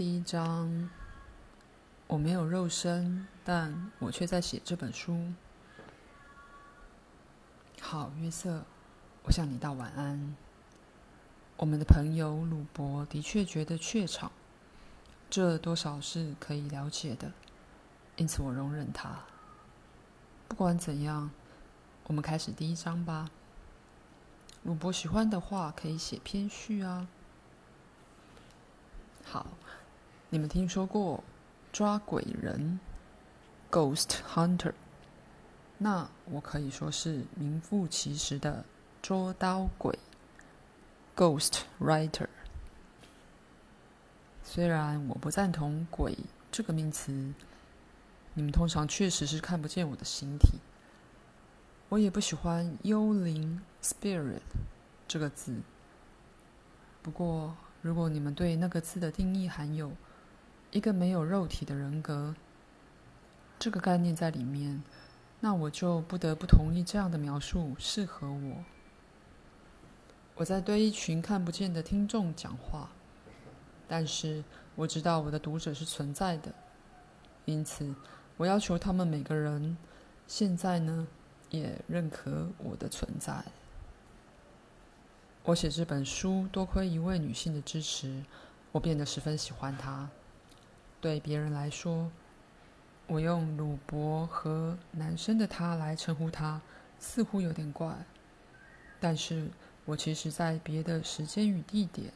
第一章，我没有肉身，但我却在写这本书。好，约瑟，我向你道晚安。我们的朋友鲁伯的确觉得怯场，这多少是可以了解的，因此我容忍他。不管怎样，我们开始第一章吧。鲁伯喜欢的话，可以写篇序啊。好，你们听说过抓鬼人 （Ghost Hunter）？那我可以说是名副其实的捉刀鬼。Ghost Writer。虽然我不赞同“鬼”这个名词，你们通常确实是看不见我的形体。我也不喜欢“幽灵 ”（Spirit） 这个字。不过，如果你们对那个字的定义含有一个没有肉体的人格这个概念在里面，那我就不得不同意这样的描述适合我。我在对一群看不见的听众讲话，但是我知道我的读者是存在的，因此我要求他们每个人现在呢也认可我的存在。我写这本书多亏一位女性的支持，我变得十分喜欢她。对别人来说，我用鲁伯和男生的他来称呼他，似乎有点怪，但是。我其实，在别的时间与地点，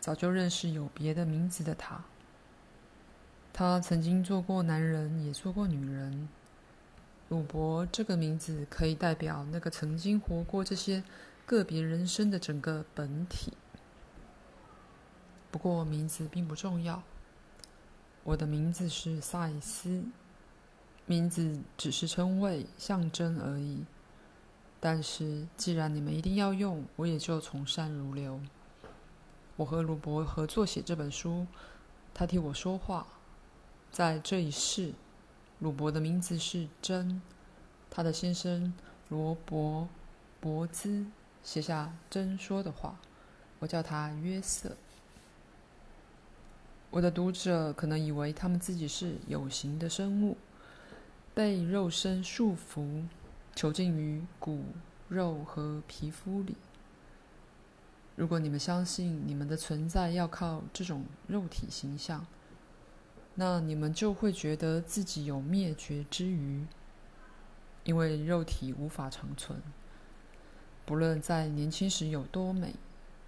早就认识有别的名字的他。他曾经做过男人，也做过女人。鲁伯这个名字可以代表那个曾经活过这些个别人生的整个本体。不过，名字并不重要。我的名字是赛斯，名字只是称谓、象征而已。但是，既然你们一定要用，我也就从善如流。我和鲁伯合作写这本书，他替我说话。在这一世，鲁伯的名字是真，他的先生罗伯伯兹写下真说的话，我叫他约瑟。我的读者可能以为他们自己是有形的生物，被肉身束缚。囚禁于骨肉和皮肤里。如果你们相信你们的存在要靠这种肉体形象，那你们就会觉得自己有灭绝之余，因为肉体无法长存。不论在年轻时有多美，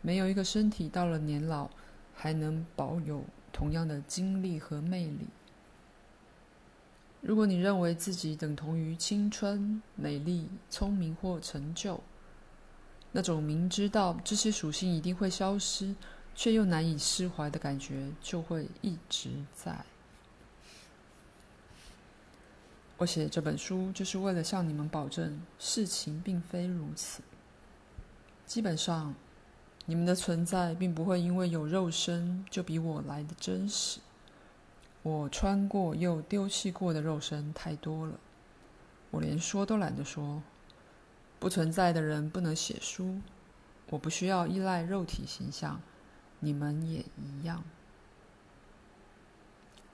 没有一个身体到了年老还能保有同样的精力和魅力。如果你认为自己等同于青春、美丽、聪明或成就，那种明知道这些属性一定会消失，却又难以释怀的感觉就会一直在。我写这本书就是为了向你们保证，事情并非如此。基本上，你们的存在并不会因为有肉身就比我来的真实。我穿过又丢弃过的肉身太多了，我连说都懒得说。不存在的人不能写书，我不需要依赖肉体形象，你们也一样。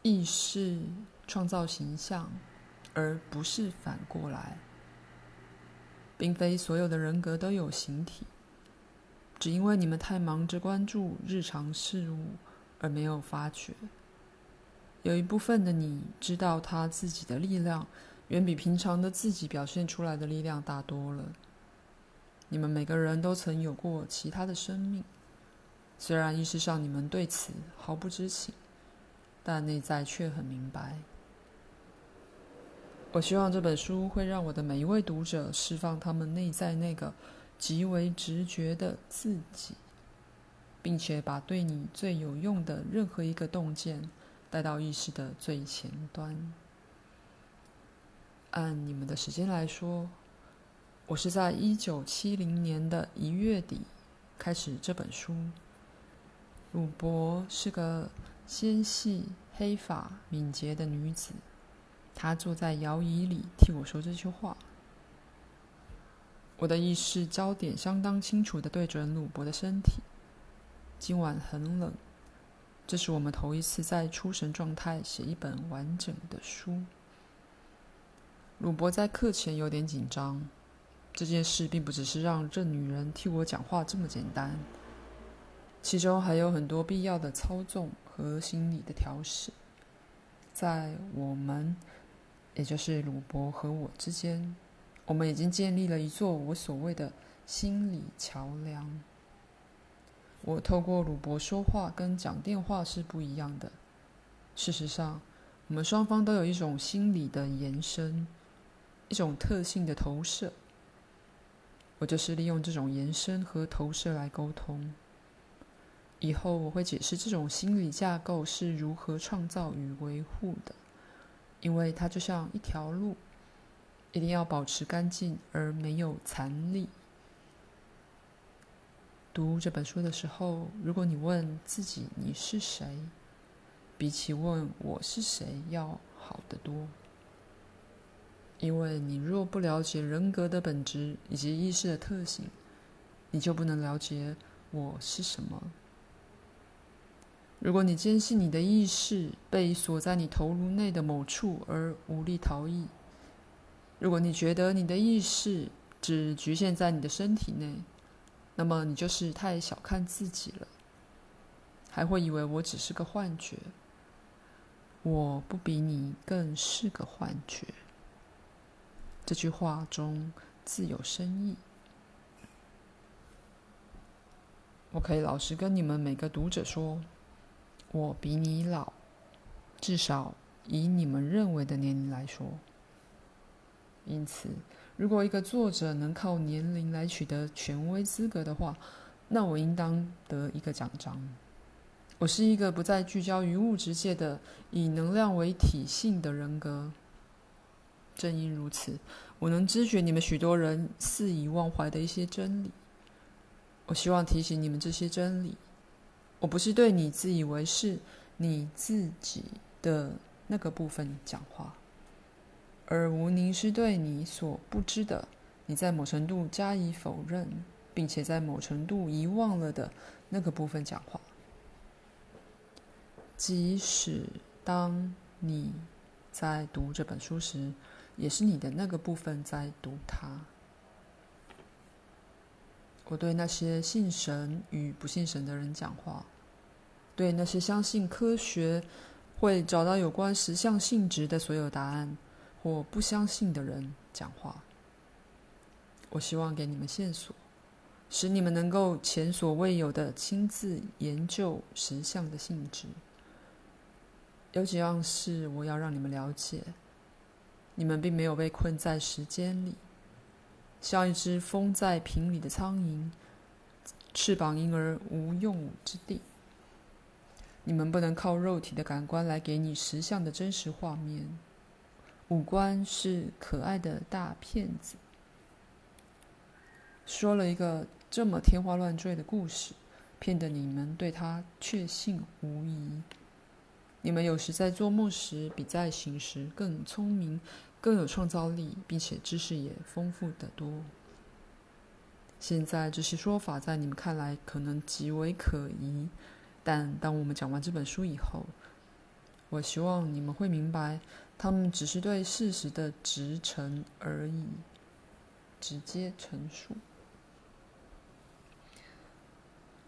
意识创造形象，而不是反过来。并非所有的人格都有形体，只因为你们太忙着关注日常事物，而没有发觉。有一部分的你知道，他自己的力量远比平常的自己表现出来的力量大多了。你们每个人都曾有过其他的生命，虽然意识上你们对此毫不知情，但内在却很明白。我希望这本书会让我的每一位读者释放他们内在那个极为直觉的自己，并且把对你最有用的任何一个洞见。带到意识的最前端。按你们的时间来说，我是在一九七零年的一月底开始这本书。鲁伯是个纤细、黑发、敏捷的女子，她坐在摇椅里替我说这句话。我的意识焦点相当清楚地对准鲁伯的身体。今晚很冷。这是我们头一次在出神状态写一本完整的书。鲁伯在课前有点紧张，这件事并不只是让这女人替我讲话这么简单，其中还有很多必要的操纵和心理的调试，在我们，也就是鲁伯和我之间，我们已经建立了一座我所谓的心理桥梁。我透过鲁伯说话跟讲电话是不一样的。事实上，我们双方都有一种心理的延伸，一种特性的投射。我就是利用这种延伸和投射来沟通。以后我会解释这种心理架构是如何创造与维护的，因为它就像一条路，一定要保持干净而没有残粒。读这本书的时候，如果你问自己你是谁，比起问我是谁要好得多。因为你若不了解人格的本质以及意识的特性，你就不能了解我是什么。如果你坚信你的意识被锁在你头颅内的某处而无力逃逸，如果你觉得你的意识只局限在你的身体内，那么你就是太小看自己了，还会以为我只是个幻觉。我不比你更是个幻觉。这句话中自有深意。我可以老实跟你们每个读者说，我比你老，至少以你们认为的年龄来说。因此。如果一个作者能靠年龄来取得权威资格的话，那我应当得一个奖章。我是一个不再聚焦于物质界的以能量为体性的人格。正因如此，我能知觉你们许多人肆意忘怀的一些真理。我希望提醒你们这些真理。我不是对你自以为是你自己的那个部分讲话。而无宁是对你所不知的，你在某程度加以否认，并且在某程度遗忘了的那个部分讲话。即使当你在读这本书时，也是你的那个部分在读它。我对那些信神与不信神的人讲话，对那些相信科学会找到有关实相性质的所有答案。我不相信的人讲话。我希望给你们线索，使你们能够前所未有的亲自研究实相的性质。有几样事我要让你们了解：你们并没有被困在时间里，像一只封在瓶里的苍蝇，翅膀因而无用武之地。你们不能靠肉体的感官来给你实相的真实画面。五官是可爱的大骗子，说了一个这么天花乱坠的故事，骗得你们对他确信无疑。你们有时在做梦时，比在醒时更聪明、更有创造力，并且知识也丰富得多。现在这些说法在你们看来可能极为可疑，但当我们讲完这本书以后，我希望你们会明白。他们只是对事实的直陈而已，直接陈述。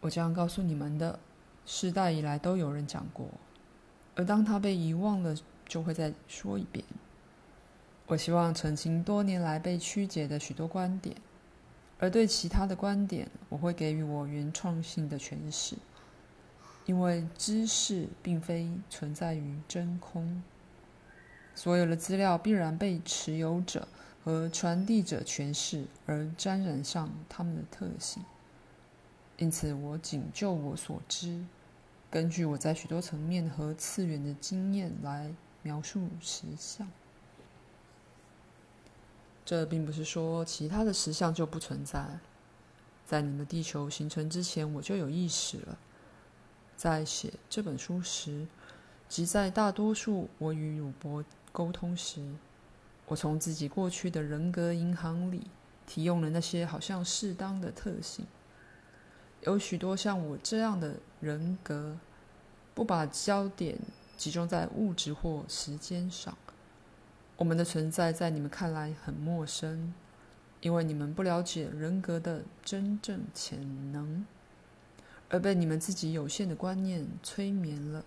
我这样告诉你们的，世代以来都有人讲过，而当他被遗忘了，就会再说一遍。我希望澄清多年来被曲解的许多观点，而对其他的观点，我会给予我原创性的诠释，因为知识并非存在于真空。所有的资料必然被持有者和传递者诠释，而沾染上他们的特性。因此，我仅就我所知，根据我在许多层面和次元的经验来描述实相。这并不是说其他的实相就不存在。在你们地球形成之前，我就有意识了。在写这本书时，即在大多数我与鲁伯沟通时，我从自己过去的人格银行里提用了那些好像适当的特性。有许多像我这样的人格，不把焦点集中在物质或时间上。我们的存在在你们看来很陌生，因为你们不了解人格的真正潜能，而被你们自己有限的观念催眠了。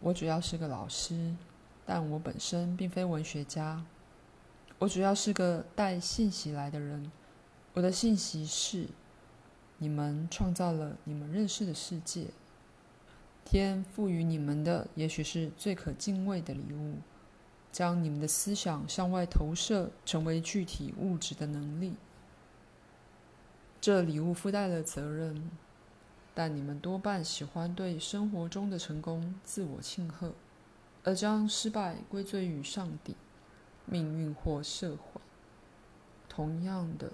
我主要是个老师，但我本身并非文学家。我主要是个带信息来的人。我的信息是：你们创造了你们认识的世界。天赋予你们的，也许是最可敬畏的礼物，将你们的思想向外投射，成为具体物质的能力。这礼物附带了责任，但你们多半喜欢对生活中的成功自我庆贺，而将失败归罪于上帝、命运或社会。同样的，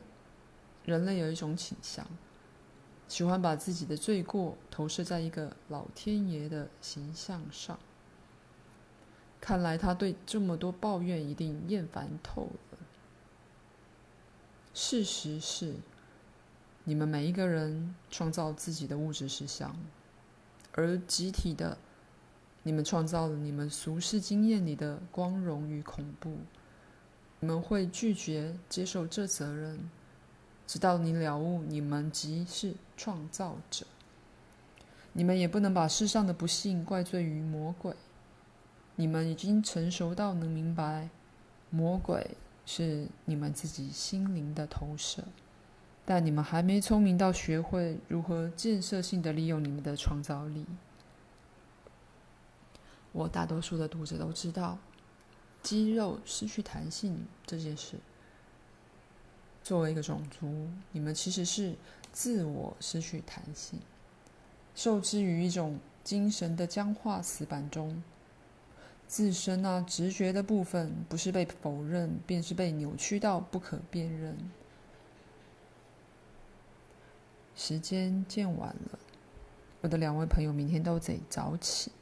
人类有一种倾向。喜欢把自己的罪过投射在一个老天爷的形象上。看来他对这么多抱怨一定厌烦透了。事实是，你们每一个人创造自己的物质实相，而集体的，你们创造了你们俗世经验里的光荣与恐怖。你们会拒绝接受这责任。直到你了悟，你们即是创造者。你们也不能把世上的不幸怪罪于魔鬼。你们已经成熟到能明白，魔鬼是你们自己心灵的投射，但你们还没聪明到学会如何建设性的利用你们的创造力。我大多数的读者都知道，肌肉失去弹性这件事。作为一个种族，你们其实是自我失去弹性，受制于一种精神的僵化死板中。自身那直觉的部分，不是被否认，便是被扭曲到不可辨认。时间渐晚了，我的两位朋友明天都得早起。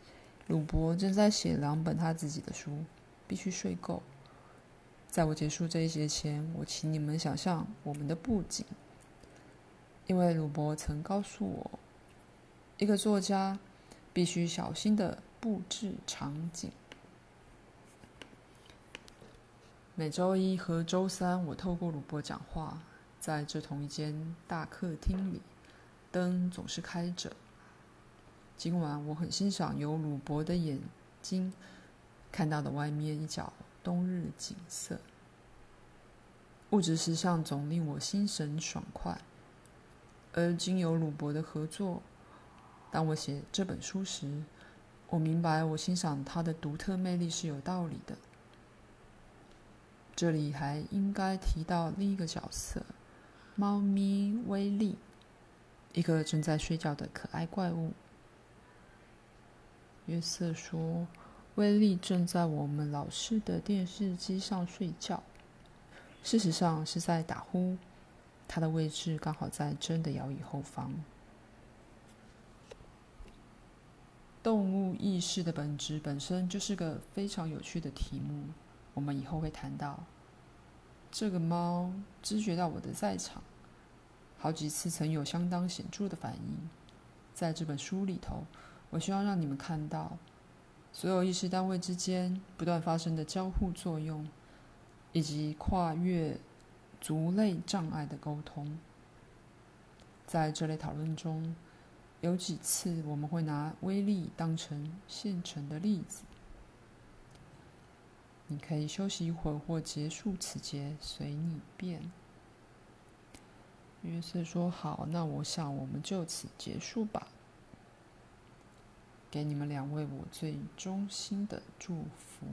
鲁伯正在写两本他自己的书，必须睡够。在我结束这一节前，我请你们想象我们的布景，因为鲁伯曾告诉我，一个作家必须小心的布置场景。每周一和周三，我透过鲁伯讲话，在这同一间大客厅里，灯总是开着。今晚我很欣赏由鲁伯的眼睛看到的外面一角。冬日景色，物质时尚总令我心神爽快。而经由鲁伯的合作，当我写这本书时，我明白我欣赏他的独特魅力是有道理的。这里还应该提到另一个角色——猫咪威利，一个正在睡觉的可爱怪物。约瑟说。威利正在我们老式的电视机上睡觉，事实上是在打呼。他的位置刚好在真的摇椅后方。动物意识的本质本身就是个非常有趣的题目，我们以后会谈到。这个猫知觉到我的在场，好几次曾有相当显著的反应。在这本书里头，我希望让你们看到。所有意识单位之间不断发生的交互作用，以及跨越族类障碍的沟通。在这类讨论中，有几次我们会拿威力当成现成的例子。你可以休息一会儿或结束此节，随你便。约瑟说：“好，那我想我们就此结束吧。”给你们两位我最衷心的祝福。